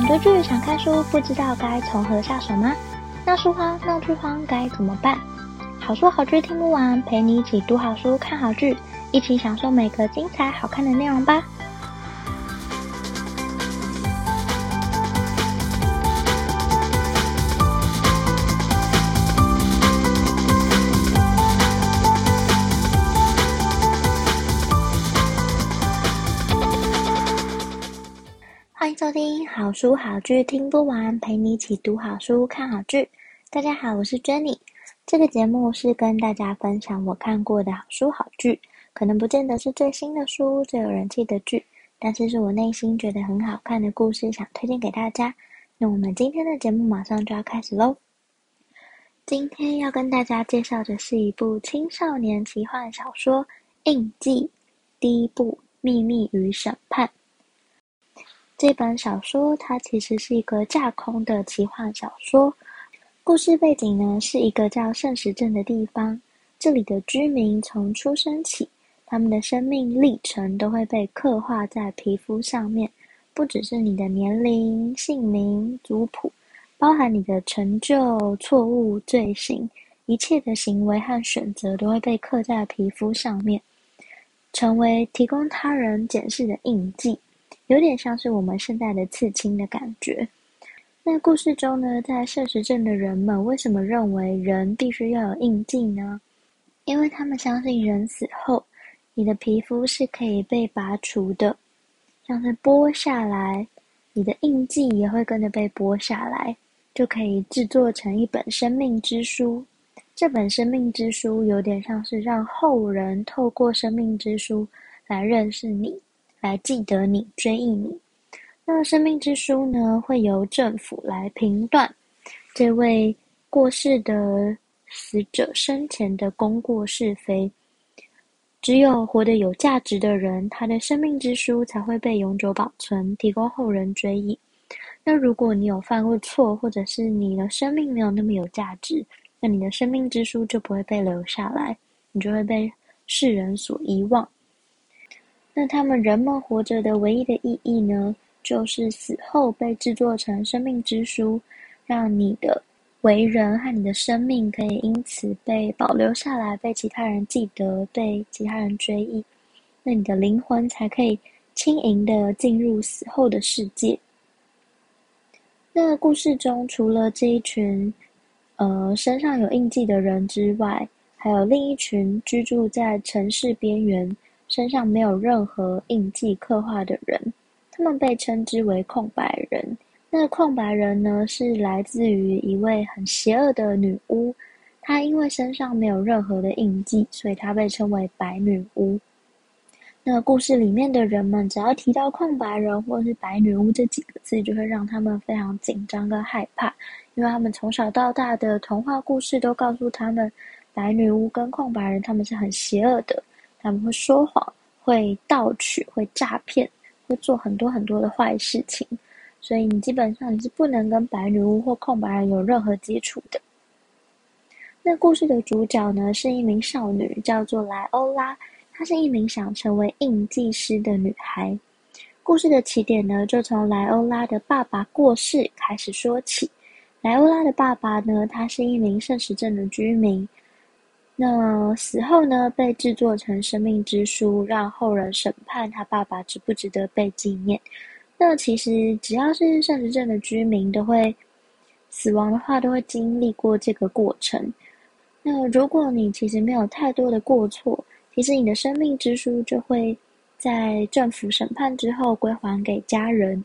想追剧、想看书，不知道该从何下手吗？闹书荒、闹剧荒该怎么办？好书好剧听不完，陪你一起读好书、看好剧，一起享受每个精彩好看的内容吧。听好书好剧听不完，陪你一起读好书、看好剧。大家好，我是 Jenny。这个节目是跟大家分享我看过的好书好剧，可能不见得是最新的书、最有人气的剧，但是是我内心觉得很好看的故事，想推荐给大家。那我们今天的节目马上就要开始喽。今天要跟大家介绍的是一部青少年奇幻小说《印记》第一部《秘密与审判》。这本小说它其实是一个架空的奇幻小说，故事背景呢是一个叫圣石镇的地方，这里的居民从出生起，他们的生命历程都会被刻画在皮肤上面，不只是你的年龄、姓名、族谱，包含你的成就、错误、罪行，一切的行为和选择都会被刻在皮肤上面，成为提供他人检视的印记。有点像是我们现在的刺青的感觉。那故事中呢，在摄食镇的人们为什么认为人必须要有印记呢？因为他们相信人死后，你的皮肤是可以被拔除的，像是剥下来，你的印记也会跟着被剥下来，就可以制作成一本生命之书。这本生命之书有点像是让后人透过生命之书来认识你。来记得你，追忆你。那生命之书呢，会由政府来评断这位过世的死者生前的功过是非。只有活得有价值的人，他的生命之书才会被永久保存，提供后人追忆。那如果你有犯过错，或者是你的生命没有那么有价值，那你的生命之书就不会被留下来，你就会被世人所遗忘。那他们人们活着的唯一的意义呢，就是死后被制作成生命之书，让你的为人和你的生命可以因此被保留下来，被其他人记得，被其他人追忆。那你的灵魂才可以轻盈地进入死后的世界。那故事中除了这一群，呃，身上有印记的人之外，还有另一群居住在城市边缘。身上没有任何印记刻画的人，他们被称之为空白人。那空白人呢，是来自于一位很邪恶的女巫。她因为身上没有任何的印记，所以她被称为白女巫。那故事里面的人们，只要提到空白人或是白女巫这几个字，就会让他们非常紧张跟害怕，因为他们从小到大的童话故事都告诉他们，白女巫跟空白人他们是很邪恶的。他们会说谎，会盗取，会诈骗，会做很多很多的坏事情，所以你基本上你是不能跟白女巫或空白人有任何接触的。那故事的主角呢，是一名少女，叫做莱欧拉，她是一名想成为印记师的女孩。故事的起点呢，就从莱欧拉的爸爸过世开始说起。莱欧拉的爸爸呢，他是一名圣石镇的居民。那死后呢，被制作成生命之书，让后人审判他爸爸值不值得被纪念。那其实只要是圣职镇的居民，都会死亡的话，都会经历过这个过程。那如果你其实没有太多的过错，其实你的生命之书就会在政府审判之后归还给家人。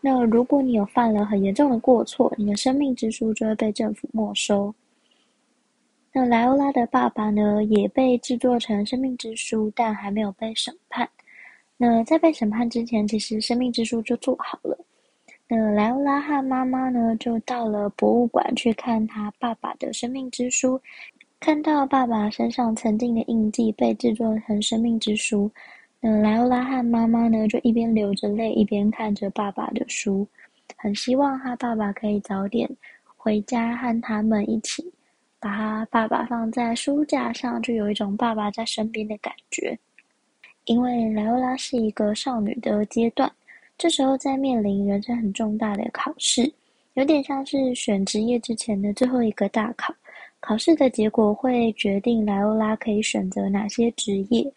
那如果你有犯了很严重的过错，你的生命之书就会被政府没收。那莱欧拉的爸爸呢，也被制作成生命之书，但还没有被审判。那在被审判之前，其实生命之书就做好了。那莱欧拉和妈妈呢，就到了博物馆去看他爸爸的生命之书，看到爸爸身上曾经的印记被制作成生命之书。那莱欧拉和妈妈呢，就一边流着泪，一边看着爸爸的书，很希望他爸爸可以早点回家和他们一起。把他爸爸放在书架上，就有一种爸爸在身边的感觉。因为莱欧拉是一个少女的阶段，这时候在面临人生很重大的考试，有点像是选职业之前的最后一个大考。考试的结果会决定莱欧拉可以选择哪些职业。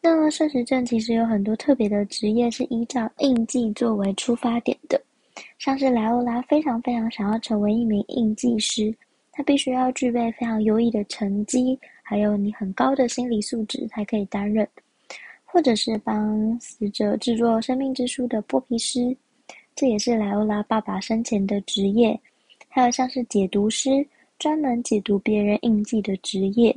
那么顺时针其实有很多特别的职业是依照印记作为出发点的，像是莱欧拉非常非常想要成为一名印记师，他必须要具备非常优异的成绩，还有你很高的心理素质才可以担任。或者是帮死者制作生命之书的剥皮师，这也是莱欧拉爸爸生前的职业。还有像是解读师，专门解读别人印记的职业。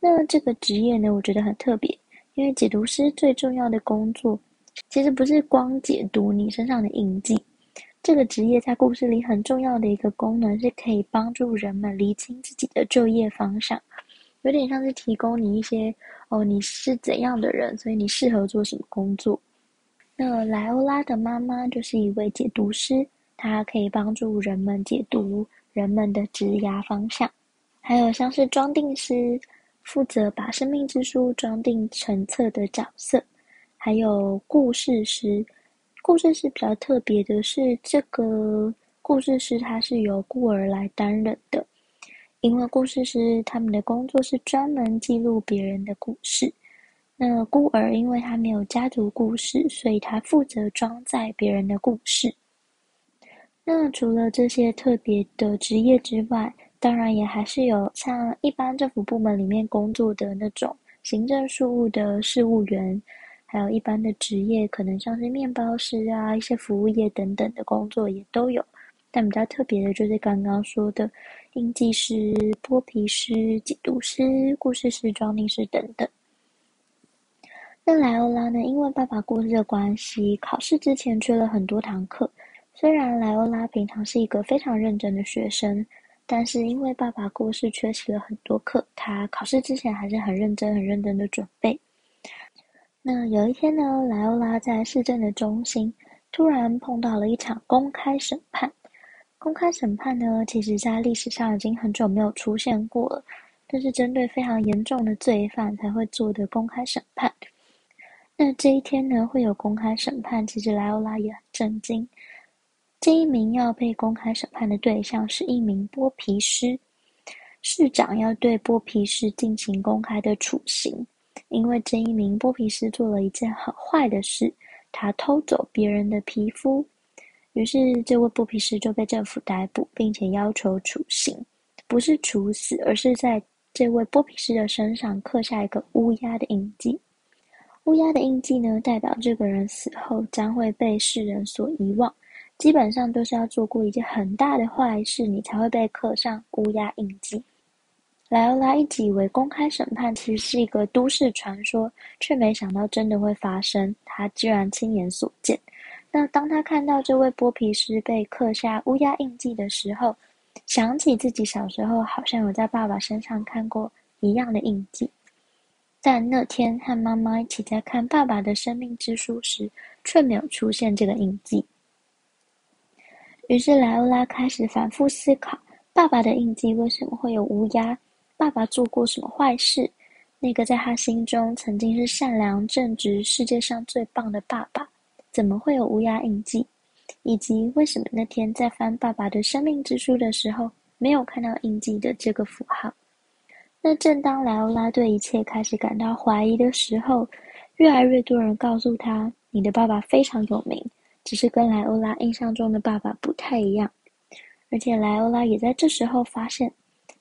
那这个职业呢，我觉得很特别，因为解读师最重要的工作，其实不是光解读你身上的印记。这个职业在故事里很重要的一个功能，是可以帮助人们厘清自己的就业方向。有点像是提供你一些哦，你是怎样的人，所以你适合做什么工作。那莱欧拉的妈妈就是一位解读师，她可以帮助人们解读人们的职涯方向。还有像是装订师，负责把生命之书装订成册的角色。还有故事师，故事是比较特别的是，这个故事师他是由孤儿来担任的。因为故事师他们的工作是专门记录别人的故事，那孤儿因为他没有家族故事，所以他负责装载别人的故事。那除了这些特别的职业之外，当然也还是有像一般政府部门里面工作的那种行政事务的事务员，还有一般的职业，可能像是面包师啊、一些服务业等等的工作也都有。但比较特别的就是刚刚说的印记师、剥皮师、解读师、故事师、装订师等等。那莱欧拉呢？因为爸爸过世的关系，考试之前缺了很多堂课。虽然莱欧拉平常是一个非常认真的学生，但是因为爸爸过世，缺席了很多课。他考试之前还是很认真、很认真的准备。那有一天呢，莱欧拉在市政的中心突然碰到了一场公开审判。公开审判呢，其实在历史上已经很久没有出现过了，这是针对非常严重的罪犯才会做的公开审判。那这一天呢，会有公开审判，其实莱欧拉也很震惊。这一名要被公开审判的对象是一名剥皮师，市长要对剥皮师进行公开的处刑，因为这一名剥皮师做了一件很坏的事，他偷走别人的皮肤。于是，这位剥皮师就被政府逮捕，并且要求处刑，不是处死，而是在这位剥皮师的身上刻下一个乌鸦的印记。乌鸦的印记呢，代表这个人死后将会被世人所遗忘，基本上都是要做过一件很大的坏事，你才会被刻上乌鸦印记。莱欧拉一直以为公开审判其实是一个都市传说，却没想到真的会发生，他居然亲眼所见。那当他看到这位剥皮师被刻下乌鸦印记的时候，想起自己小时候好像有在爸爸身上看过一样的印记，但那天和妈妈一起在看爸爸的生命之书时，却没有出现这个印记。于是莱欧拉开始反复思考：爸爸的印记为什么会有乌鸦？爸爸做过什么坏事？那个在他心中曾经是善良正直、世界上最棒的爸爸。怎么会有乌鸦印记？以及为什么那天在翻爸爸的生命之书的时候，没有看到印记的这个符号？那正当莱欧拉对一切开始感到怀疑的时候，越来越多人告诉他：“你的爸爸非常有名，只是跟莱欧拉印象中的爸爸不太一样。”而且莱欧拉也在这时候发现，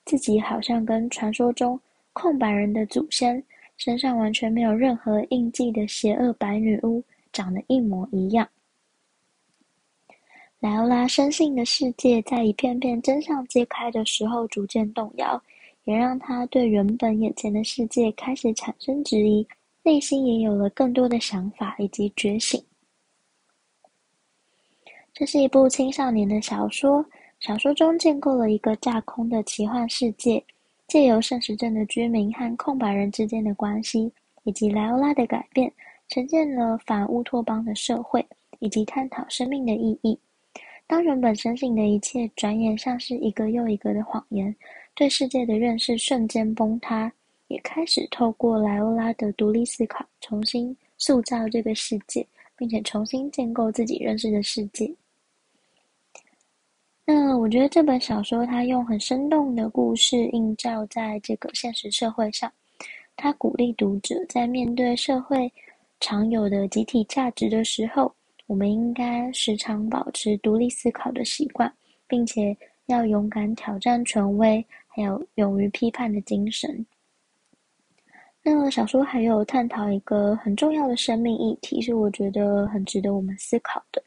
自己好像跟传说中空白人的祖先身上完全没有任何印记的邪恶白女巫。长得一模一样。莱欧拉深信的世界，在一片片真相揭开的时候逐渐动摇，也让他对原本眼前的世界开始产生质疑，内心也有了更多的想法以及觉醒。这是一部青少年的小说，小说中建构了一个架空的奇幻世界，借由圣石镇的居民和空白人之间的关系，以及莱欧拉的改变。呈现了反乌托邦的社会，以及探讨生命的意义。当原本深信的一切转眼像是一个又一个的谎言，对世界的认识瞬间崩塌，也开始透过莱欧拉的独立思考，重新塑造这个世界，并且重新建构自己认识的世界。那我觉得这本小说它用很生动的故事映照在这个现实社会上，它鼓励读者在面对社会常有的集体价值的时候，我们应该时常保持独立思考的习惯，并且要勇敢挑战权威，还有勇于批判的精神。那小说还有探讨一个很重要的生命议题，是我觉得很值得我们思考的。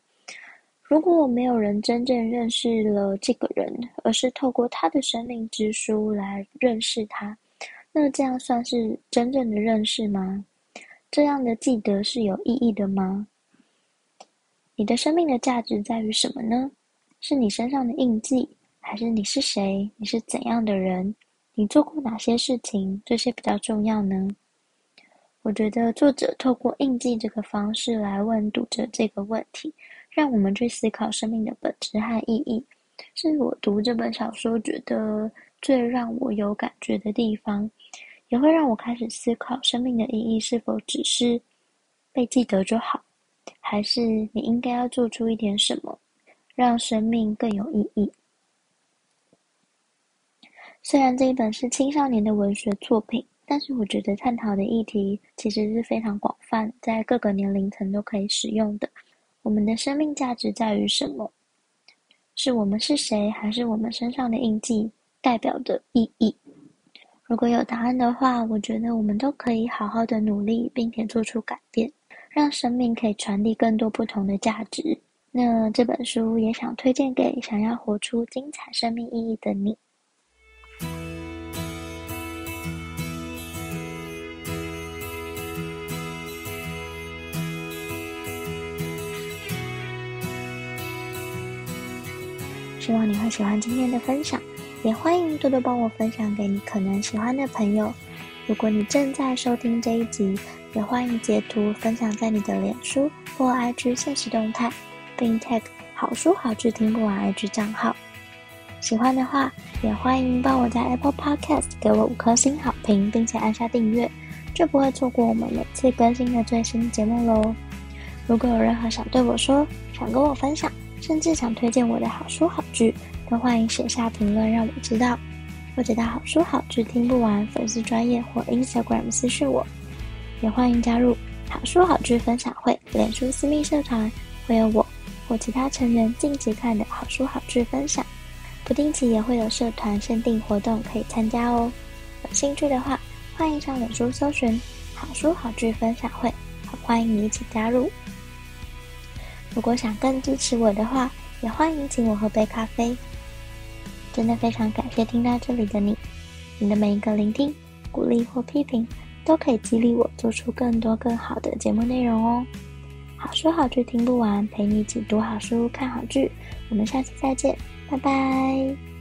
如果没有人真正认识了这个人，而是透过他的生命之书来认识他，那这样算是真正的认识吗？这样的记得是有意义的吗？你的生命的价值在于什么呢？是你身上的印记，还是你是谁？你是怎样的人？你做过哪些事情？这些比较重要呢？我觉得作者透过印记这个方式来问读者这个问题。让我们去思考生命的本质和意义，是我读这本小说觉得最让我有感觉的地方，也会让我开始思考生命的意义是否只是被记得就好，还是你应该要做出一点什么，让生命更有意义。虽然这一本是青少年的文学作品，但是我觉得探讨的议题其实是非常广泛，在各个年龄层都可以使用的。我们的生命价值在于什么？是我们是谁，还是我们身上的印记代表的意义？如果有答案的话，我觉得我们都可以好好的努力，并且做出改变，让生命可以传递更多不同的价值。那这本书也想推荐给想要活出精彩生命意义的你。希望你会喜欢今天的分享，也欢迎多多帮我分享给你可能喜欢的朋友。如果你正在收听这一集，也欢迎截图分享在你的脸书或 IG 现实动态，并 tag 好书好剧听不完 IG 账号。喜欢的话，也欢迎帮我在 Apple Podcast 给我五颗星好评，并且按下订阅，就不会错过我们每次更新的最新节目喽。如果有任何想对我说，想跟我分享，甚至想推荐我的好书好剧，都欢迎写下评论让我知道，或者到好书好剧听不完粉丝专页或 Instagram 私讯我，也欢迎加入好书好剧分享会脸书私密社团，会有我或其他成员近期看的好书好剧分享，不定期也会有社团限定活动可以参加哦。有兴趣的话，欢迎上脸书搜寻好书好剧分享会，好欢迎你一起加入。如果想更支持我的话，也欢迎请我喝杯咖啡。真的非常感谢听到这里的你，你的每一个聆听、鼓励或批评，都可以激励我做出更多更好的节目内容哦。好书好剧听不完，陪你一起读好书、看好剧。我们下期再见，拜拜。